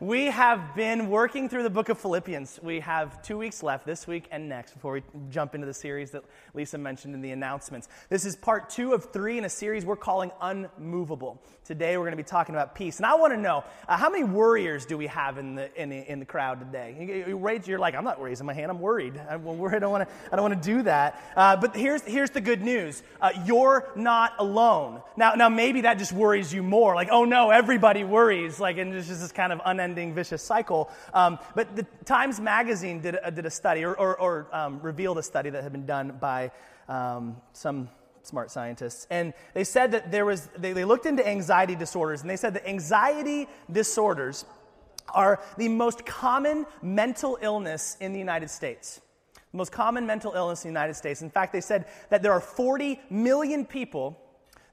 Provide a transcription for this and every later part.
We have been working through the book of Philippians. We have two weeks left, this week and next, before we jump into the series that Lisa mentioned in the announcements. This is part two of three in a series we're calling Unmovable. Today we're going to be talking about peace. And I want to know uh, how many worriers do we have in the, in the, in the crowd today? You, you're like, I'm not raising my hand, I'm worried. Worried. I don't want to, I don't want to do that. Uh, but here's, here's the good news uh, you're not alone. Now, now, maybe that just worries you more. Like, oh no, everybody worries. Like, and it's just this kind of unending vicious cycle. Um, but the Times Magazine did, a, did a study or, or, or um, revealed a study that had been done by um, some smart scientists. And they said that there was, they, they looked into anxiety disorders, and they said that anxiety disorders are the most common mental illness in the United States. The most common mental illness in the United States. In fact, they said that there are 40 million people,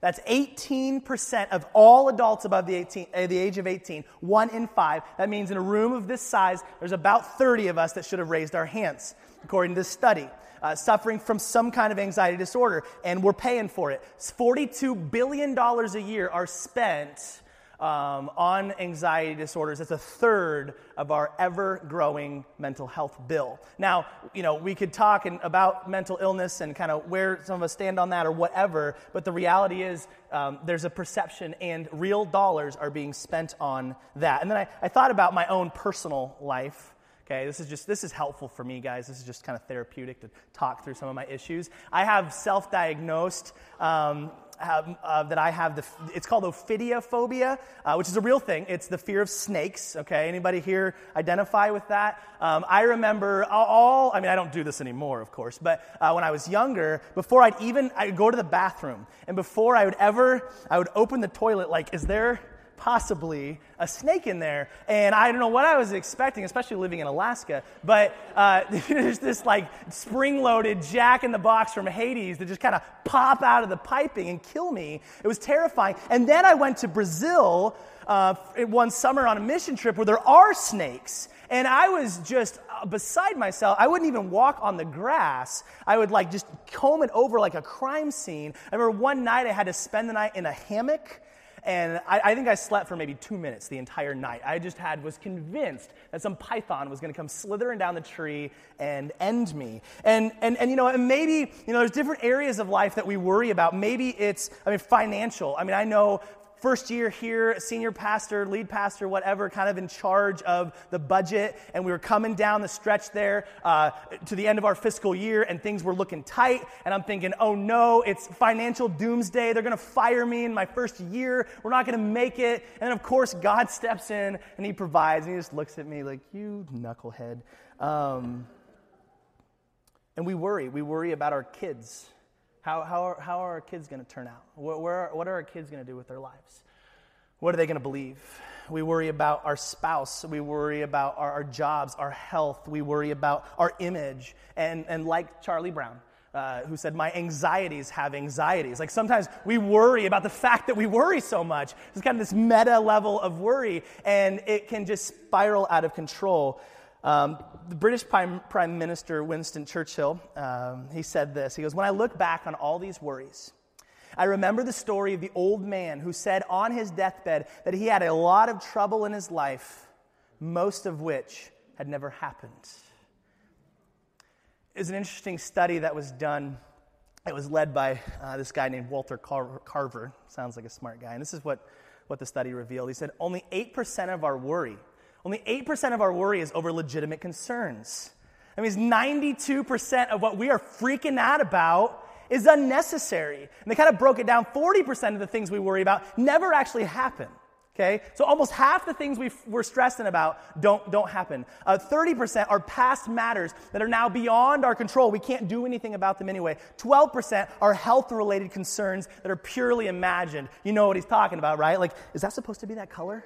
that's 18% of all adults above the, 18, uh, the age of 18, one in five. That means in a room of this size, there's about 30 of us that should have raised our hands, according to this study uh, suffering from some kind of anxiety disorder, and we're paying for it. $42 billion a year are spent um, on anxiety disorders. It's a third of our ever growing mental health bill. Now, you know, we could talk about mental illness and kind of where some of us stand on that or whatever, but the reality is um, there's a perception and real dollars are being spent on that. And then I, I thought about my own personal life. Okay, this is just this is helpful for me, guys. This is just kind of therapeutic to talk through some of my issues. I have self-diagnosed um, uh, that I have the, it's called ophidiophobia, uh, which is a real thing. It's the fear of snakes. Okay, anybody here identify with that? Um, I remember all, I mean, I don't do this anymore, of course, but uh, when I was younger, before I'd even, I'd go to the bathroom, and before I would ever, I would open the toilet, like, is there, possibly a snake in there. And I don't know what I was expecting, especially living in Alaska, but uh, there's this like spring loaded jack in the box from Hades that just kind of pop out of the piping and kill me. It was terrifying. And then I went to Brazil uh, one summer on a mission trip where there are snakes. And I was just uh, beside myself. I wouldn't even walk on the grass. I would like just comb it over like a crime scene. I remember one night I had to spend the night in a hammock and I, I, think I slept for maybe two minutes the entire night. I just had was convinced that some python was going to come slithering down the tree and end me. And and and you know, and maybe you know, there's different areas of life that we worry about. Maybe it's I mean financial. I mean, I know first year here, senior pastor, lead pastor, whatever, kind of in charge of the budget. And we were coming down the stretch there uh, to the end of our fiscal year, and things were looking tight. And I'm thinking, oh no, it's financial doomsday. They're going to fire me in my first year. We're not going to make it. And then, of course, God steps in and He provides. And He just looks at me like, you knucklehead. Um, and we worry. We worry about our kids how, how, are, how are our kids going to turn out? Where, where, what are our kids going to do with their lives? What are they going to believe? We worry about our spouse. We worry about our, our, jobs, our health. We worry about our image. And, and like Charlie Brown, uh, who said, My anxieties have anxieties. Like sometimes we worry about the fact that we worry so much. It's kind of this meta level of worry, and it can just spiral out of control. Um, the British Prime, Prime, Minister Winston Churchill, um, he said this. He goes, When I look back on all these worries, I remember the story of the old man who said on his deathbed that he had a lot of trouble in his life, most of which had never happened. It was an interesting study that was done. It was led by uh, this guy named Walter Carver. Carver. Sounds like a smart guy. And this is what, what the study revealed. He said only 8% of our worry only 8% of our worry is over legitimate concerns. That means 92% of what we are freaking out about is unnecessary. And they kind of broke it down 40% of the things we worry about never actually happen. Okay? So almost half the things we are stressing about don't, don't happen. Uh, 30% are past matters that are now beyond our control. We can't do anything about them anyway. 12% are health related concerns that are purely imagined. You know what he's talking about, right? Like, is that supposed to be that color?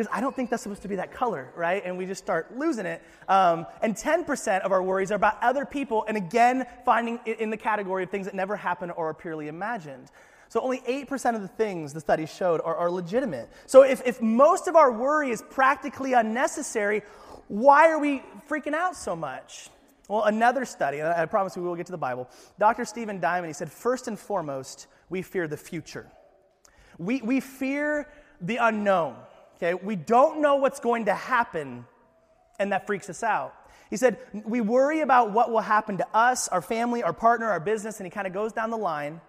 Because I don't think that's supposed to be that color, right? And we just start losing it. Um, and 10% of our worries are about other people, and again, finding it in the category of things that never happen or are purely imagined. So only 8% of the things the study showed are, are legitimate. So if, if most of our worry is practically unnecessary, why are we freaking out so much? Well, another study, and I promise we will get to the Bible. Dr. Stephen Diamond, he said, first and foremost, we fear the future. We, we fear the unknown Okay, we don't know what's going to happen, and that freaks us out. He said, We worry about what will happen to us, our family, our partner, our business, and he kind of goes down the line.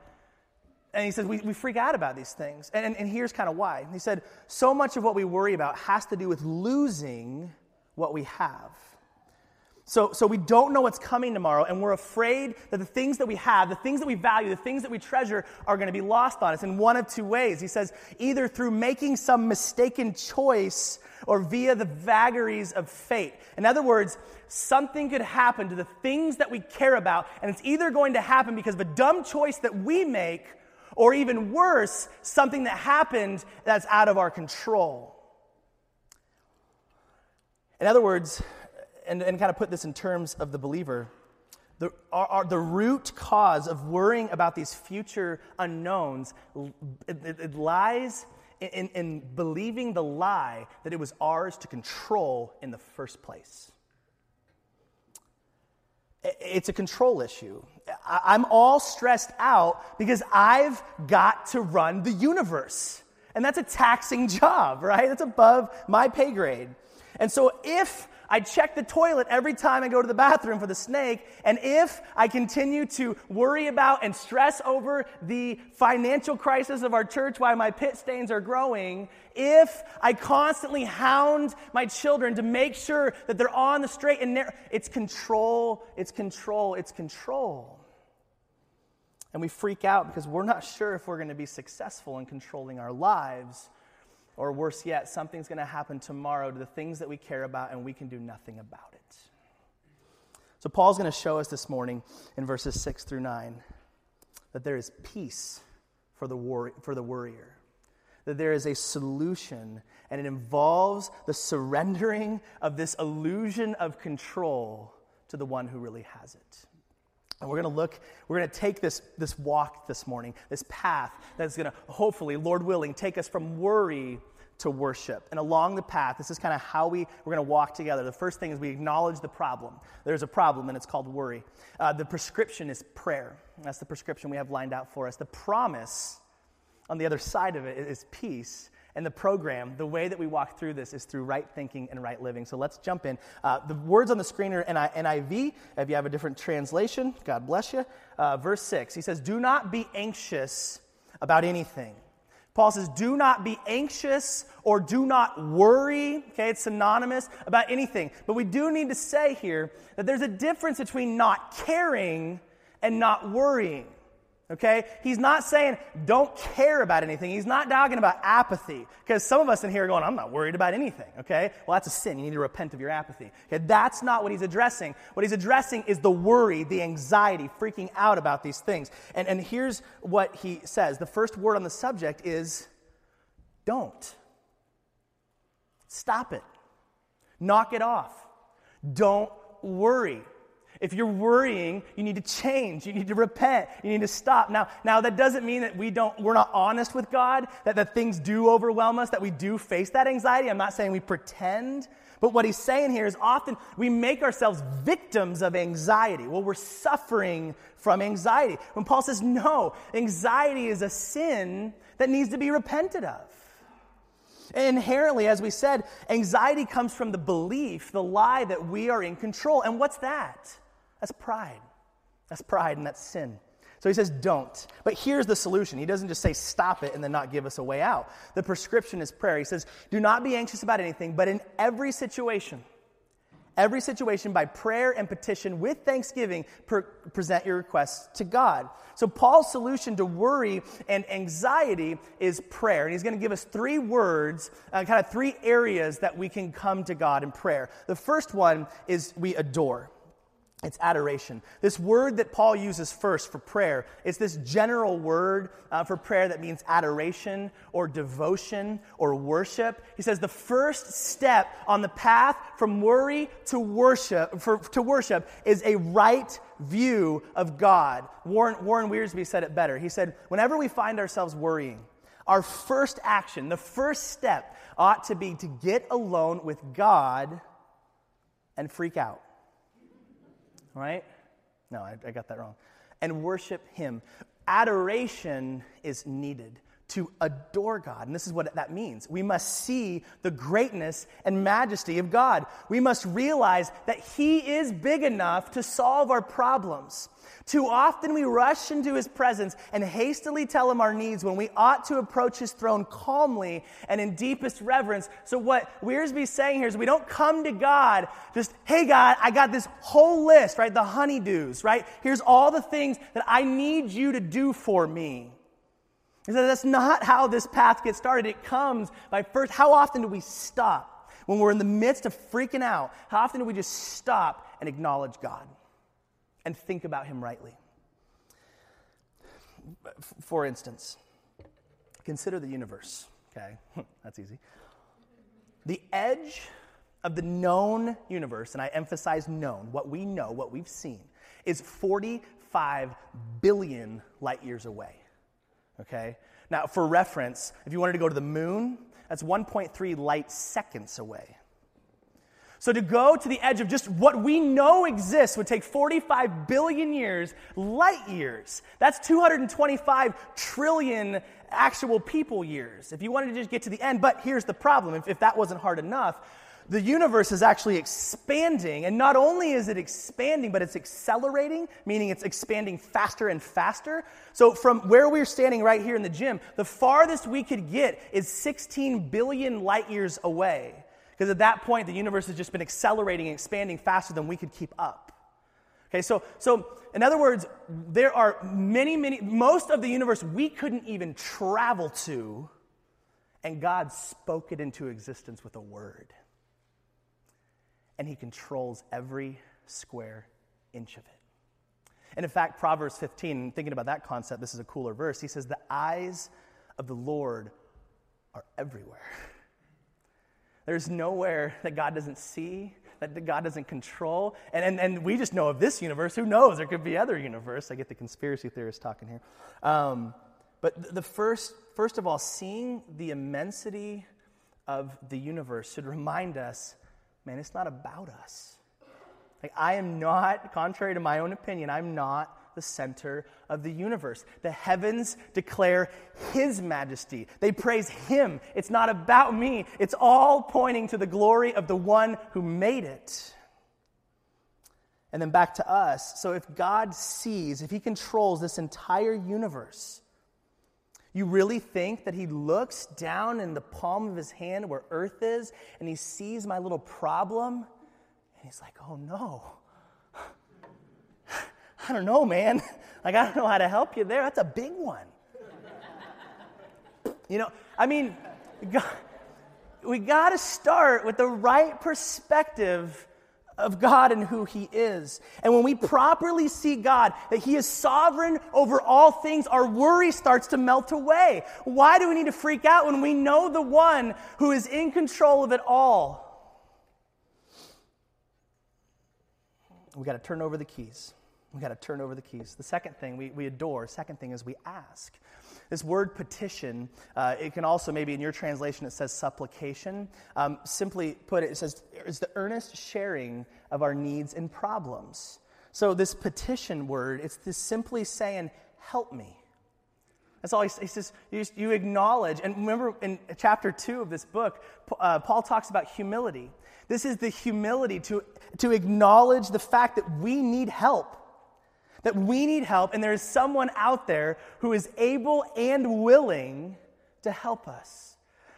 And he says, we, we freak out about these things. And, and, and here's kind of why. He said, So much of what we worry about has to do with losing what we have. So, so we don't know what's coming tomorrow, and we're afraid that the things that we have, the things that we value, the things that we treasure are going to be lost on us in one of two ways. He says, either through making some mistaken choice or via the vagaries of fate. In other words, something could happen to the things that we care about, and it's either going to happen because of a dumb choice that we make, or even worse, something that happened that's out of our control. In other words, and, and kind of put this in terms of the believer, the, the root cause of worrying about these future unknowns it, it, it lies in, in, believing the lie that it was ours to control in the first place. It's a control issue. I'm all stressed out because I've got to run the universe. And that's a taxing job, right? That's above my pay grade. And so if I check the toilet every time I go to the bathroom for the snake. And if I continue to worry about and stress over the financial crisis of our church why my pit stains are growing, if I constantly hound my children to make sure that they're on the straight and narrow, it's control, it's control, it's control. And we freak out because we're not sure if we're going to be successful in controlling our lives or worse yet, something's going to happen tomorrow to the things that we care about and we can do nothing about it. So, Paul's going to show us this morning in verses 6 through 9 that there is peace for the, wor- for the worrier, that there is a solution, and it involves the surrendering of this illusion of control to the one who really has it. And we're going to look, we're going to take this, this walk this morning, this path that's going to hopefully, Lord willing, take us from worry to worship. And along the path, this is kind of how we, we're going to walk together. The first thing is we acknowledge the problem. There's a problem, and it's called worry. Uh, the prescription is prayer. That's the prescription we have lined out for us. The promise on the other side of it is peace. And the program, the way that we walk through this is through right thinking and right living. So let's jump in. Uh, the words on the screen are NIV. If you have a different translation, God bless you. Uh, verse 6, he says, Do not be anxious about anything. Paul says, Do not be anxious or do not worry. Okay, it's synonymous about anything. But we do need to say here that there's a difference between not caring and not worrying. Okay? He's not saying don't care about anything. He's not talking about apathy. Because some of us in here are going, I'm not worried about anything. Okay? Well, that's a sin. You need to repent of your apathy. Okay? That's not what he's addressing. What he's addressing is the worry, the anxiety, freaking out about these things. And, and here's what he says the first word on the subject is don't. Stop it. Knock it off. Don't worry. If you're worrying, you need to change. You need to repent. You need to stop. Now, now that doesn't mean that we don't, we're not honest with God, that, that things do overwhelm us, that we do face that anxiety. I'm not saying we pretend. But what he's saying here is often we make ourselves victims of anxiety. Well, we're suffering from anxiety. When Paul says, no, anxiety is a sin that needs to be repented of. And inherently, as we said, anxiety comes from the belief, the lie that we are in control. And what's that? That's pride. That's pride and that's sin. So he says, don't. But here's the solution. He doesn't just say, stop it and then not give us a way out. The prescription is prayer. He says, do not be anxious about anything, but in every situation, every situation by prayer and petition with thanksgiving, per- present your requests to God. So Paul's solution to worry and anxiety is prayer. And he's going to give us three words, uh, kind of three areas that we can come to God in prayer. The first one is we adore. It's adoration. This word that Paul uses first for prayer, it's this general word uh, for prayer that means adoration or devotion or worship. He says the first step on the path from worry to worship, for, to worship is a right view of God. Warren, Warren Wiersbe said it better. He said, whenever we find ourselves worrying, our first action, the first step, ought to be to get alone with God and freak out right? No, I, I got that wrong. And worship Him. Adoration is needed. To adore God. And this is what that means. We must see the greatness and majesty of God. We must realize that He is big enough to solve our problems. Too often we rush into His presence and hastily tell Him our needs when we ought to approach His throne calmly and in deepest reverence. So, what Wiersbe's saying here is we don't come to God just, hey, God, I got this whole list, right? The honeydews, right? Here's all the things that I need you to do for me. He said that's not how this path gets started. It comes by first, how often do we stop? When we're in the midst of freaking out, how often do we just stop and acknowledge God and think about Him rightly? For instance, consider the universe, okay? That's easy. The edge of the known universe, and I emphasize known, what we know, what we've seen, is 45 billion light years away. Okay? Now, for reference, if you wanted to go to the moon, that's 1.3 light seconds away. So to go to the edge of just what we know exists would take 45 billion years, light years. That's 225 trillion actual people years. If you wanted to just get to the end, but here's the problem if, if that wasn't hard enough, the universe is actually expanding. And not only is it expanding, but it's accelerating, meaning it's expanding faster and faster. So, from where we're standing right here in the gym, the farthest we could get is 16 billion light years away. Because at that point, the universe has just been accelerating and expanding faster than we could keep up. Okay, so, so in other words, there are many, many, most of the universe we couldn't even travel to, and God spoke it into existence with a word and he controls every square inch of it. And in fact, Proverbs 15, thinking about that concept, this is a cooler verse. He says, The eyes of the Lord are everywhere. There's nowhere that God doesn't see, that God doesn't control. And, and, and we just know of this universe. Who knows? There could be other universe. I get the conspiracy theorists talking here. Um, but the first, first of all, seeing the immensity of the universe should remind us man, it's not about us. Like, I am not, contrary to my own opinion, I'm not the center of the universe. The heavens declare His majesty, they praise Him. It's not about me, it's all pointing to the glory of the one who made it. And then back to us. So, if God sees, if He controls this entire universe, you really think that he looks down in the palm of his hand where earth is and he sees my little problem and he's like, oh no. I don't know, man. Like, I don't know how to help you there. That's a big one. you know, I mean, we got to start with the right perspective of God and who He is. And when we properly see God, that He is sovereign over all things, our worry starts to melt away. Why do we need to freak out when we know the one who is in control of it all? We got to turn over the keys. We got to turn over the keys. The second thing we, we adore, second thing is we ask. This word petition, uh, it can also, maybe in your translation, it says supplication. Um, simply put, it, says it's the earnest sharing of our needs and problems. So, this petition word, it's this simply saying, Help me. That's all he, he says. You, you, acknowledge, and remember in chapter two of this book, uh, Paul talks about humility. This is the humility to, to acknowledge the fact that we need help that we need help, and there is someone out there who is able and willing to help us.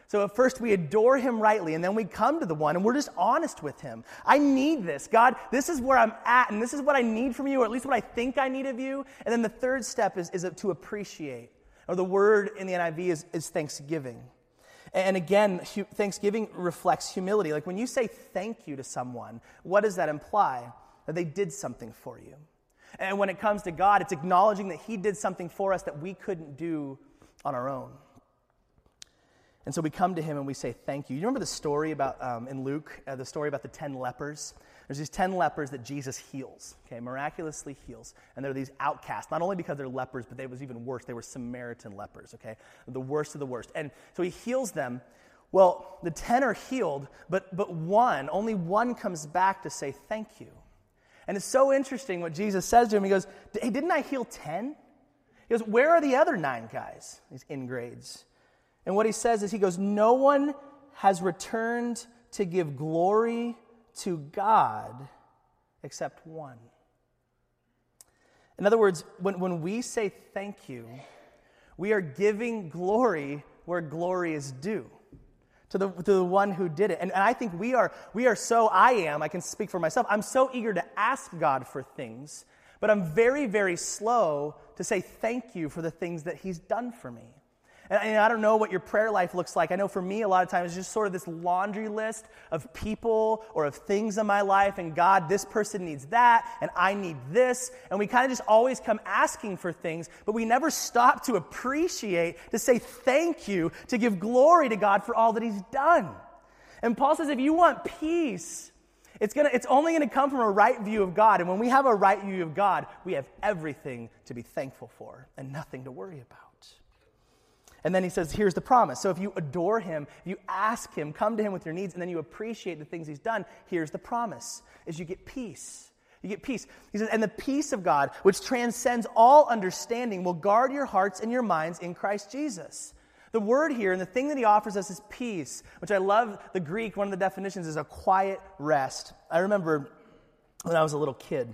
So at first we adore him rightly, and then we come to the one and we're just honest with him. I need this. God, this is where I'm at, and this is what I need from you, or at least what I think I need of you. And then the third step is, is to appreciate. Or the word in the NIV is, is thanksgiving. And again, thanksgiving reflects humility. Like when you say thank you to someone, what does that imply? That they did something for you. And when it comes to God, it's acknowledging that He did something for us that we couldn't do on our own. And so we come to Him and we say, Thank you. You remember the story about, um, in Luke, uh, the story about the 10 lepers? There's these 10 lepers that Jesus heals, okay, miraculously heals. And they're these outcasts, not only because they're lepers, but they was even worse. They were Samaritan lepers, okay? The worst of the worst. And so He heals them. Well, the 10 are healed, but, but one, only one comes back to say, Thank you. And it's so interesting what Jesus says to him. He goes, Hey, didn't I heal 10? He goes, Where are the other nine guys, these in grades? And what he says is, He goes, No one has returned to give glory to God except one. In other words, when, when we say thank you, we are giving glory where glory is due to the, to the one who did it. And, and I think we are, we are so, I am, I can speak for myself, I'm so eager to ask God for things, but I'm very, very slow to say thank you for the things that He's done for me. And, and I don't know what your prayer life looks like. I know for me, a lot of times, it's just sort of this laundry list of people or of things in my life, and God, this person needs that, and I need this. And we kind of just always come asking for things, but we never stop to appreciate, to say thank you, to give glory to God for all that He's done. And Paul says, if you want peace, it's, gonna, it's only going to come from a right view of God. And when we have a right view of God, we have everything to be thankful for and nothing to worry about. And then he says, here's the promise. So if you adore him, if you ask him, come to him with your needs, and then you appreciate the things he's done, here's the promise is you get peace. You get peace. He says, and the peace of God, which transcends all understanding, will guard your hearts and your minds in Christ Jesus. The word here and the thing that he offers us is peace, which I love the Greek. One of the definitions is a quiet rest. I remember when I was a little kid,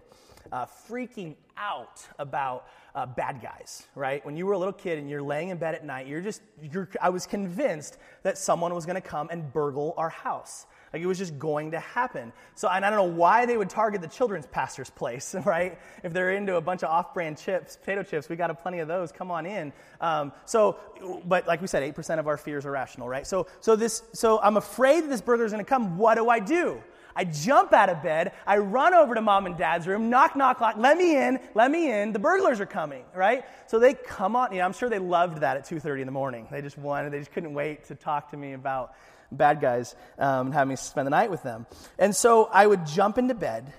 uh, freaking out about uh, bad guys, right? When you were a little kid and you're laying in bed at night, you're just, you're, I was convinced that someone was going to come and burgle our house. Like it was just going to happen. So, and I don't know why they would target the children's pastor's place, right? If they're into a bunch of off brand chips, potato chips, we got a plenty of those. Come on in. Um, so, but like we said, 8% of our fears are rational, right? So, so, this, so I'm afraid that this burglar's going to come. What do I do? I jump out of bed, I run over to mom and dad's room, knock, knock, knock, let me in, let me in. The burglars are coming, right? So they come on. You know, I'm sure they loved that at 2:30 in the morning. They just wanted, they just couldn't wait to talk to me about bad guys um, and have me spend the night with them. And so I would jump into bed,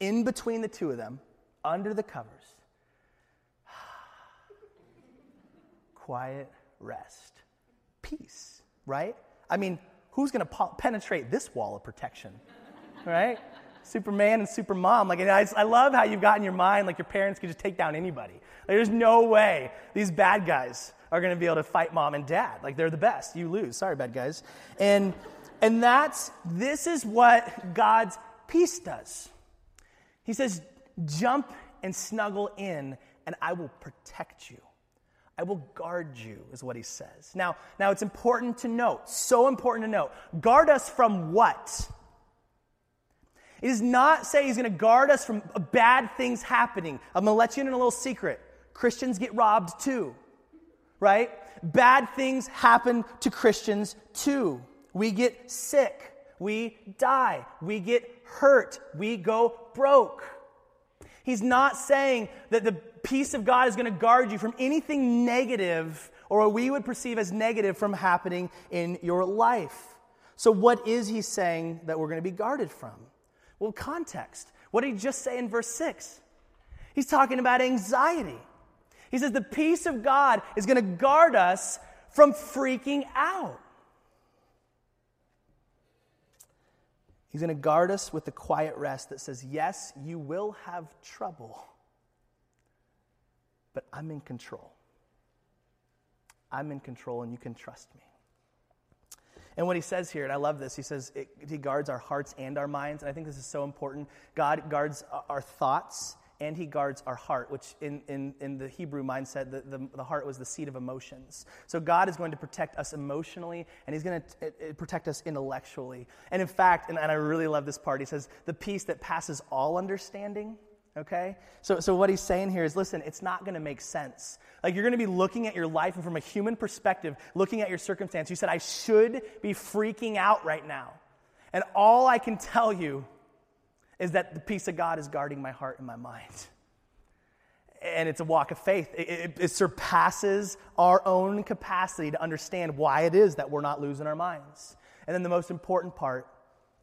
in between the two of them, under the covers. Quiet rest, peace, right? I mean, who's going to po- penetrate this wall of protection? Right? Superman and Supermom. Like, I, I love how you've got in your mind, like, your parents could just take down anybody. Like, there's no way these bad guys are going to be able to fight mom and dad. Like, they're the best. You lose. Sorry, bad guys. And, and that's, this is what God's peace does. He says, jump and snuggle in, and I will protect you. I will guard you, is what he says. Now, now it's important to note, so important to note. Guard us from what? He does not say he's going to guard us from bad things happening. I'm going to let you in on a little secret. Christians get robbed too, right? Bad things happen to Christians too. We get sick. We die. We get hurt. We go broke. He's not saying that the peace of God is going to guard you from anything negative or what we would perceive as negative from happening in your life. So, what is he saying that we're going to be guarded from? Well, context. What did he just say in verse 6? He's talking about anxiety. He says the peace of God is going to guard us from freaking out. He's going to guard us with the quiet rest that says, Yes, you will have trouble, but I'm in control. I'm in control, and you can trust me. And what he says here, and I love this, he says it, he guards our hearts and our minds. And I think this is so important. God guards our thoughts and he guards our heart, which in, in, in the Hebrew mindset, the, the, the, heart was the seat of emotions. So God is going to protect us emotionally, and he's going to uh, uh, protect us intellectually. And in fact, and, and I really love this part, he says, the peace that passes all understanding okay? So, so what he's saying here is listen, it's not going to make sense. Like you're going to be looking at your life and from a human perspective, looking at your circumstance. You said, I should be freaking out right now. And all I can tell you is that the peace of God is guarding my heart and my mind. And it's a walk of faith. It, it, it surpasses our own capacity to understand why it is that we're not losing our minds. And then the most important part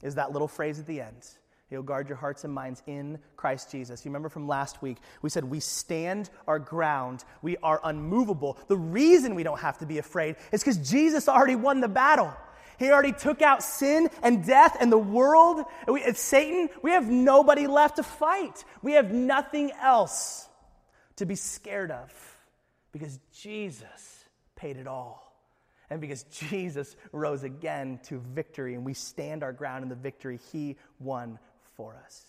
is that little phrase at the end He'll guard your hearts and minds in Christ Jesus. You remember from last week, we said we stand our ground. We are unmovable. The reason we don't have to be afraid is because Jesus already won the battle. He already took out sin and death and the world. And we, it's Satan. We have nobody left to fight. We have nothing else to be scared of. Because Jesus paid it all. And because Jesus rose again to victory, and we stand our ground in the victory he won for us.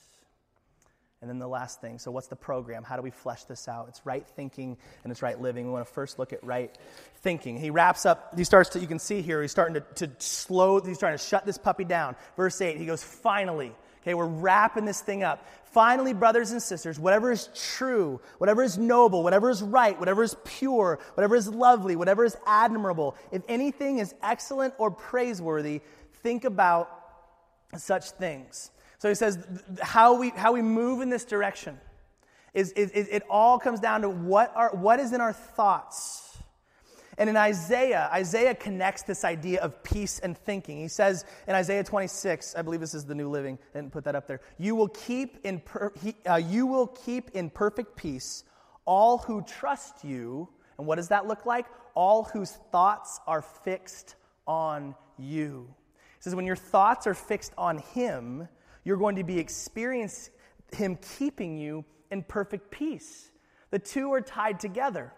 And then the last thing so, what's the program? How do we flesh this out? It's right thinking and it's right living. We want to first look at right thinking. He wraps up, he starts to, you can see here, he's starting to, to slow, he's trying to shut this puppy down. Verse 8, he goes, finally. Okay, we're wrapping this thing up. Finally, brothers and sisters, whatever is true, whatever is noble, whatever is right, whatever is pure, whatever is lovely, whatever is admirable, if anything is excellent or praiseworthy, think about such things. So he says how we, how we move in this direction is, is, is it all comes down to what, are, what is in our thoughts. And in Isaiah, Isaiah connects this idea of peace and thinking. He says in Isaiah 26, I believe this is the New Living, and put that up there. You will keep in, per, he, uh, you will keep in perfect peace all who trust you. And what does that look like? All whose thoughts are fixed on you. He says, when your thoughts are fixed on Him, you're going to be experiencing Him keeping you in perfect peace. The two are tied together.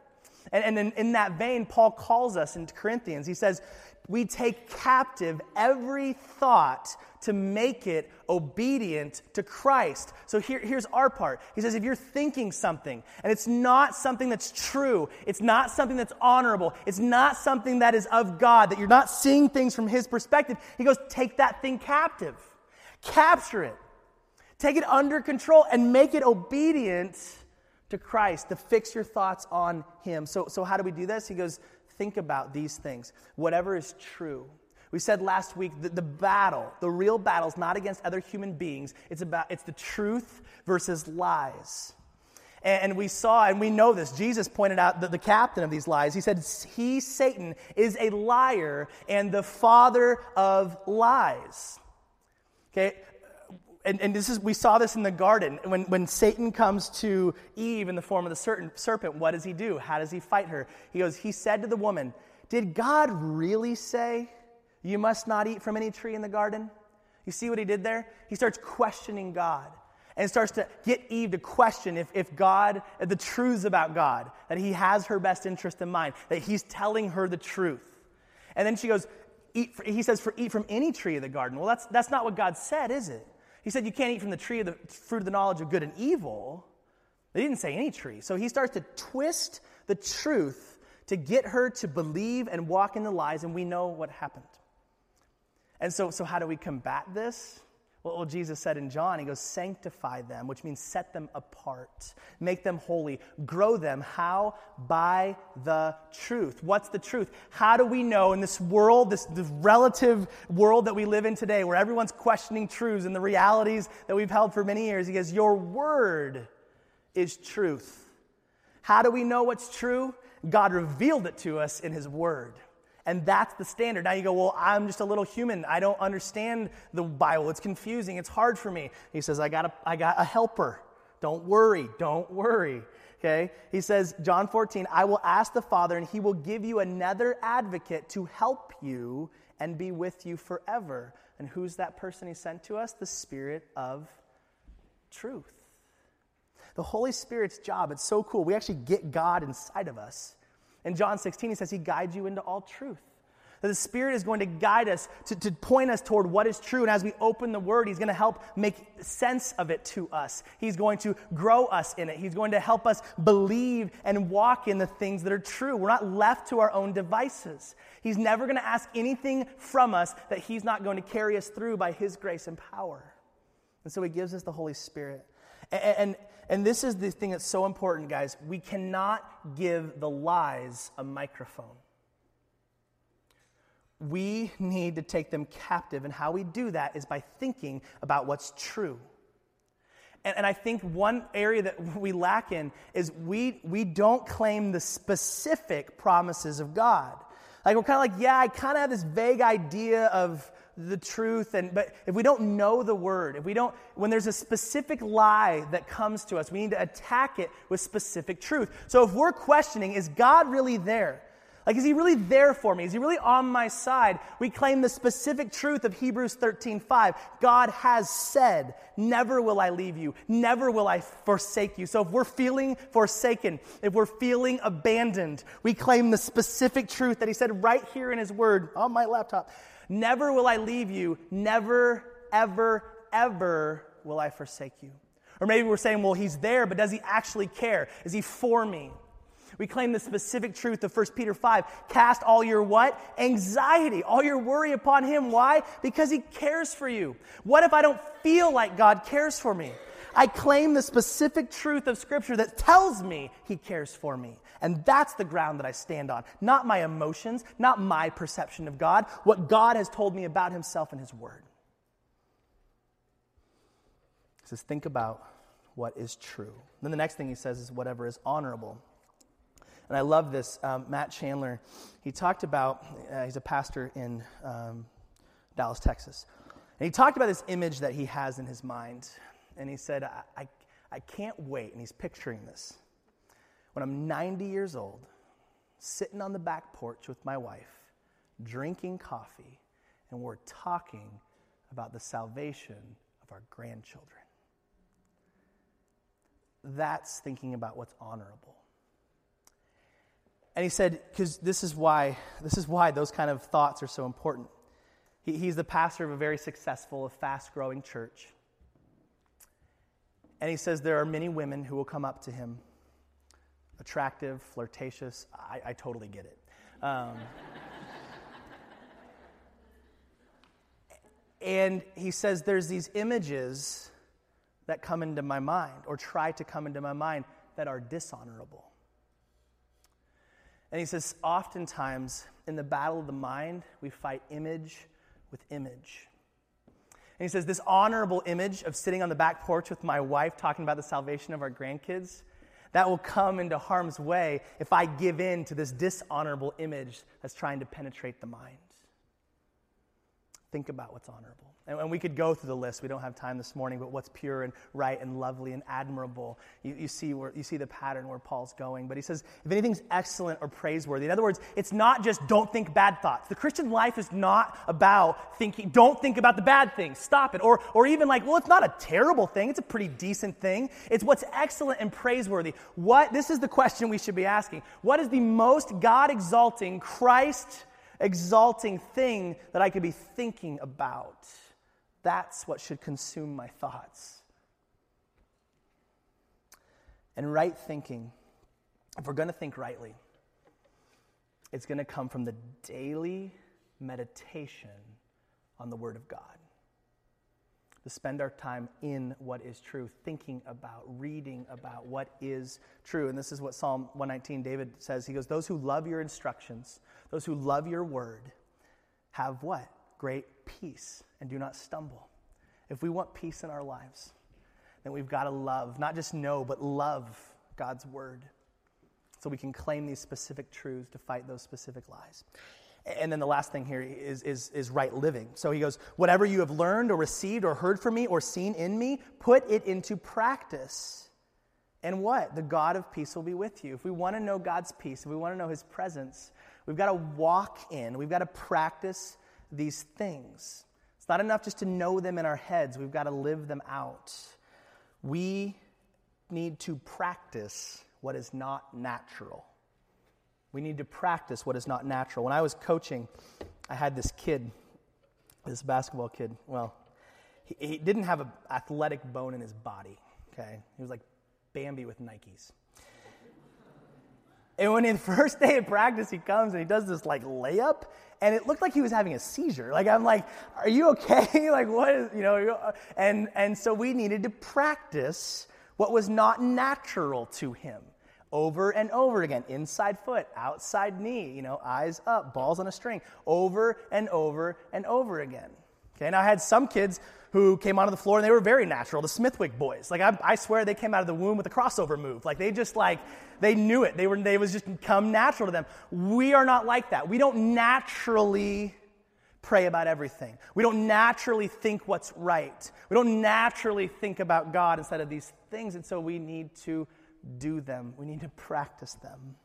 And, and in, in that vein, Paul calls us in Corinthians. He says, We take captive every thought to make it obedient to Christ. So here, here's our part. He says, if you're thinking something and it's not something that's true, it's not something that's honorable, it's not something that is of God, that you're not seeing things from His perspective, he goes, take that thing captive. Capture it. Take it under control and make it obedient to Christ, to fix your thoughts on Him. So, so how do we do this? He goes, think about these things. Whatever is true. We said last week that the battle, the real battle, is not against other human beings. It's about it's the truth versus lies. And we saw, and we know this, Jesus pointed out that the captain of these lies. He said, He, Satan, is a liar and the father of lies. Okay? And, and this is, we saw this in the garden. When, when Satan comes to Eve in the form of the serpent, what does he do? How does he fight her? He goes, He said to the woman, Did God really say you must not eat from any tree in the garden? You see what he did there? He starts questioning God and starts to get Eve to question if, if God, the truths about God, that he has her best interest in mind, that he's telling her the truth. And then she goes, eat, he says, for eat from any tree of the garden. Well, that's, that's not what God said, is it? He said, you can't eat from the tree of the fruit of the knowledge of good and evil. They didn't say any tree. So he starts to twist the truth to get her to believe and walk in the lies, and we know what happened. And so, so how do we combat this? Well, Jesus said in John, He goes, sanctify them, which means set them apart, make them holy, grow them. How? By the truth. What's the truth? How do we know in this world, this, this relative world that we live in today, where everyone's questioning truths and the realities that we've held for many years? He goes, Your word is truth. How do we know what's true? God revealed it to us in His word. And that's the standard. Now you go, well, I'm just a little human. I don't understand the Bible. It's confusing. It's hard for me. He says, I got a, I got a helper. Don't worry. Don't worry. Okay? He says, John 14, I will ask the Father, and he will give you another advocate to help you and be with you forever. And who's that person he sent to us? The Spirit of truth. The Holy Spirit's job, it's so cool. We actually get God inside of us. In John 16, he says he guides you into all truth. That the Spirit is going to guide us to, to point us toward what is true. And as we open the Word, He's going to help make sense of it to us. He's going to grow us in it. He's going to help us believe and walk in the things that are true. We're not left to our own devices. He's never going to ask anything from us that He's not going to carry us through by His grace and power. And so He gives us the Holy Spirit. And, and, this is the thing that's so important, guys. We cannot give the lies a microphone. We need to take them captive, and how we do that is by thinking about what's true. And, and, I think one area that we lack in is we, we don't claim the specific promises of God. Like, we're kind of like, yeah, I kind of have this vague idea of the truth and but if we don't know the word if we don't when there's a specific lie that comes to us we need to attack it with specific truth so if we're questioning is god really there Like, is he really there for me? Is he really on my side? We claim the specific truth of Hebrews 13 5. God has said, Never will I leave you, never will I forsake you. So, if we're feeling forsaken, if we're feeling abandoned, we claim the specific truth that he said right here in his word on my laptop Never will I leave you, never, ever, ever will I forsake you. Or maybe we're saying, well, he's there, but does he actually care? Is he for me? We claim the specific truth of 1 Peter 5. Cast all your what? Anxiety, all your worry upon him. Why? Because he cares for you. What if I don't feel like God cares for me? I claim the specific truth of Scripture that tells me He cares for me. And that's the ground that I stand on. Not my emotions, not my perception of God, what God has told me about Himself and His Word. He says, Think about what is true. then the next thing he says is whatever is honorable. And I love this. Um, Matt Chandler, he talked about, uh, he's a pastor in um, Dallas, Texas. And he talked about this image that he has in his mind. And he said, I, I, I can't wait. And he's picturing this. When I'm 90 years old, sitting on the back porch with my wife, drinking coffee, and we're talking about the salvation of our grandchildren. That's thinking about what's honorable. And he said, because this is why this is why those kind of thoughts are so important. He, he's the pastor of a very successful, fast growing church. And he says there are many women who will come up to him, attractive, flirtatious. I, I totally get it. Um, and he says there's these images that come into my mind or try to come into my mind that are dishonorable. And he says, oftentimes in the battle of the mind, we fight image with image. And he says, This honorable image of sitting on the back porch with my wife talking about the salvation of our grandkids, that will come into harm's way if I give in to this dishonorable image that's trying to penetrate the mind. Think about what's honorable. And, and, we could go through the list. We don't have time this morning, but what's pure and right and lovely and admirable. You, you, see where, you see the pattern where Paul's going. But he says, if anything's excellent or praiseworthy, in other words, it's not just don't think bad thoughts. The Christian life is not about thinking, don't think about the bad things, stop it. Or, or even like, well, it's not a terrible thing, it's a pretty decent thing. It's what's excellent and praiseworthy. What, this is the question we should be asking. What is the most God exalting, Christ exalting thing that I could be thinking about? That's what should consume my thoughts. And right thinking, if we're going to think rightly, it's going to come from the daily meditation on the Word of God. To spend our time in what is true, thinking about, reading about what is true. And this is what Psalm 119, David says. He goes, Those who love your instructions, those who love your word, have what? Great peace and do not stumble. If we want peace in our lives, then we've got to love, not just know, but love God's word so we can claim these specific truths to fight those specific lies. And then the last thing here is, is, is right living. So he goes, Whatever you have learned or received or heard from me or seen in me, put it into practice. And what? The God of peace will be with you. If we want to know God's peace, if we want to know his presence, we've got to walk in, we've got to practice these things. It's not enough just to know them in our heads, we've got to live them out. We need to practice what is not natural. We need to practice what is not natural. When I was coaching, I had this kid, this basketball kid. Well, he, he didn't have an athletic bone in his body, okay? He was like Bambi with Nikes. And when in the first day of practice, he comes and he does this like layup, and it looked like he was having a seizure. Like I'm like, "Are you okay? like what is you know?" Uh, and and so we needed to practice what was not natural to him over and over again inside foot outside knee you know eyes up balls on a string over and over and over again okay and i had some kids who came onto the floor and they were very natural the smithwick boys. Like I, I, swear they came out of the womb with a crossover move. Like they just like they knew it. They were they was just come natural to them. We are not like that. We don't naturally pray about everything. We don't naturally think what's right. We don't naturally think about god instead of these things and so we need to do them, we need to practice them.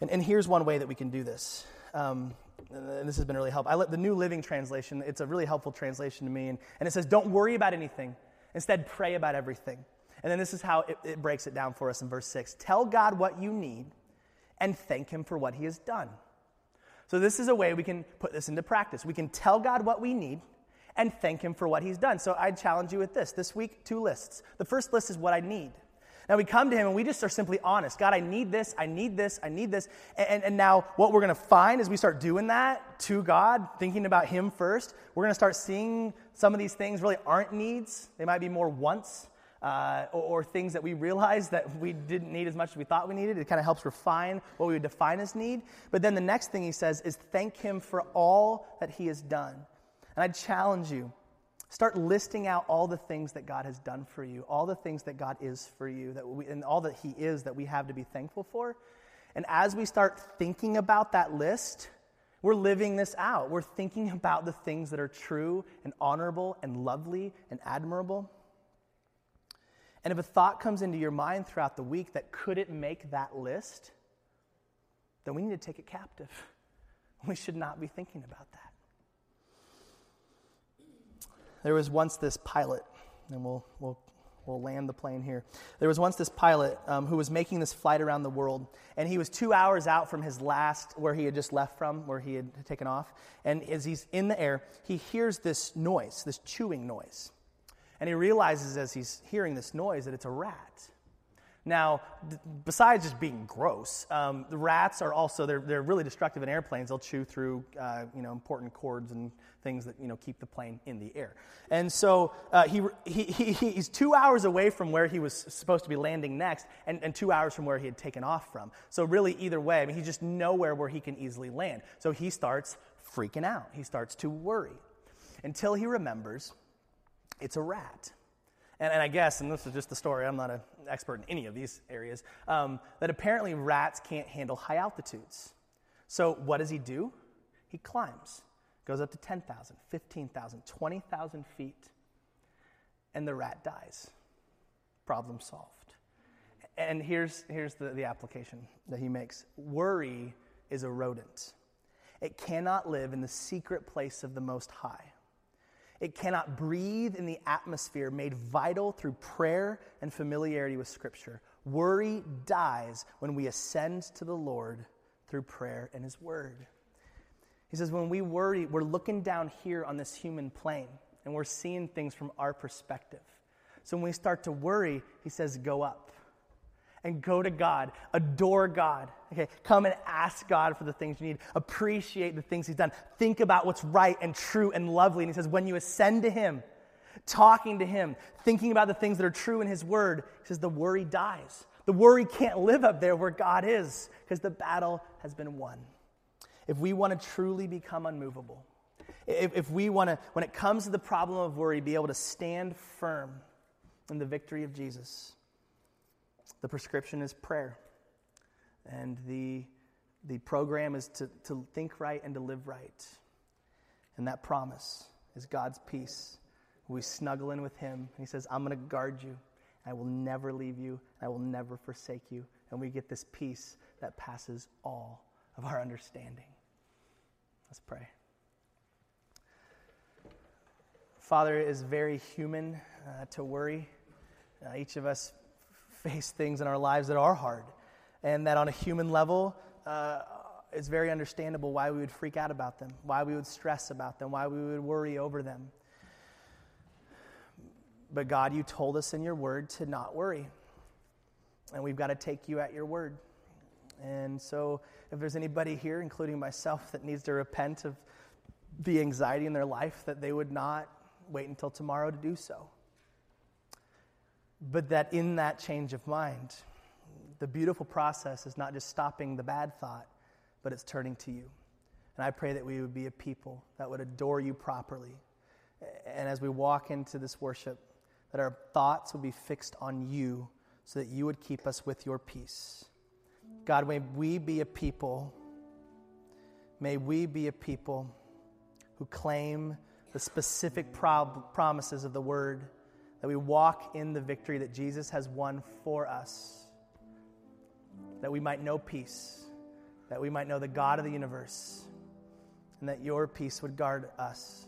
And, and here's one way that we can do this. Um, and this has been really helpful. I let the New Living Translation, it's a really helpful translation to me. And, and it says, Don't worry about anything. Instead, pray about everything. And then this is how it, it breaks it down for us in verse 6. Tell God what you need and thank Him for what He has done. So, this is a way we can put this into practice. We can tell God what we need and thank Him for what He's done. So, I challenge you with this this week, two lists. The first list is what I need. Now we come to him and we just are simply honest. God, I need this, I need this, I need this. And, and now what we're going to find as we start doing that to God, thinking about him first, we're going to start seeing some of these things really aren't needs. They might be more wants. Uh, or, or, things that we realize that we didn't need as much as we thought we needed. It kind of helps refine what we would define as need. But then the next thing he says is thank him for all that he has done. And I challenge you Start listing out all the things that God has done for you, all the things that God is for you, that we, and all that He is that we have to be thankful for. And as we start thinking about that list, we're living this out. We're thinking about the things that are true and honorable and lovely and admirable. And if a thought comes into your mind throughout the week that couldn't make that list, then we need to take it captive. We should not be thinking about that. There was once this pilot, and we'll, we'll, we'll land the plane here. There was once this pilot um, who was making this flight around the world, and he was two hours out from his last, where he had just left from, where he had taken off. And as he's in the air, he hears this noise, this chewing noise. And he realizes as he's hearing this noise that it's a rat. Now, besides just being gross, um, the rats are also, they're, they're really destructive in airplanes. They'll chew through, uh, you know, important cords and things that, you know, keep the plane in the air. And so uh, he, he, he, he's two hours away from where he was supposed to be landing next and, and two hours from where he had taken off from. So really, either way, I mean, he's just nowhere where he can easily land. So he starts freaking out. He starts to worry until he remembers it's a rat. And, and I guess, and this is just the story, I'm not expert in any of these areas, um, that apparently rats can't handle high altitudes. So what does he do? He climbs, goes up to 10,000, 15,000, 20,000 feet, and the rat dies. Problem solved. And here's, here's the, the application that he makes worry is a rodent, it cannot live in the secret place of the Most High. It cannot breathe in the atmosphere made vital through prayer and familiarity with Scripture. Worry dies when we ascend to the Lord through prayer and His Word. He says, when we worry, we're looking down here on this human plane and we're seeing things from our perspective. So when we start to worry, He says, go up and go to God, adore God. Okay, come and ask God for the things you need. Appreciate the things He's done. Think about what's right and true and lovely. And He says, when you ascend to Him, talking to Him, thinking about the things that are true in His Word, He says, the worry dies. The worry can't live up there where God is because the battle has been won. If we want to truly become unmovable, if, if we want to, when it comes to the problem of worry, be able to stand firm in the victory of Jesus the prescription is prayer. And the, the program is to, to think right and to live right. And that promise is God's peace. We snuggle in with Him. He says, I'm going to guard you. I will never leave you. I will never forsake you. And we get this peace that passes all of our understanding. Let's pray. Father, it is very human uh, to worry. Uh, each of us face things in our lives that are hard. And that on a human level, uh, it's very understandable why we would freak out about them, why we would stress about them, why we would worry over them. But God, you told us in your word to not worry. And we've got to take you at your word. And so, if there's anybody here, including myself, that needs to repent of the anxiety in their life, that they would not wait until tomorrow to do so but that in that change of mind, the beautiful process is not just stopping the bad thought, but it's turning to you. And I pray that we would be a people that would adore you properly. And as we walk into this worship, that our thoughts would be fixed on you so that you would keep us with your peace. God, may we be a people, may we be a people who claim the specific prob- promises of the word that we walk in the victory that Jesus has won for us, that we might know peace, that we might know the God of the universe, and that your peace would guard us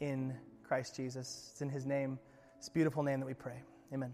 in Christ Jesus. It's in his name, this beautiful name that we pray. Amen.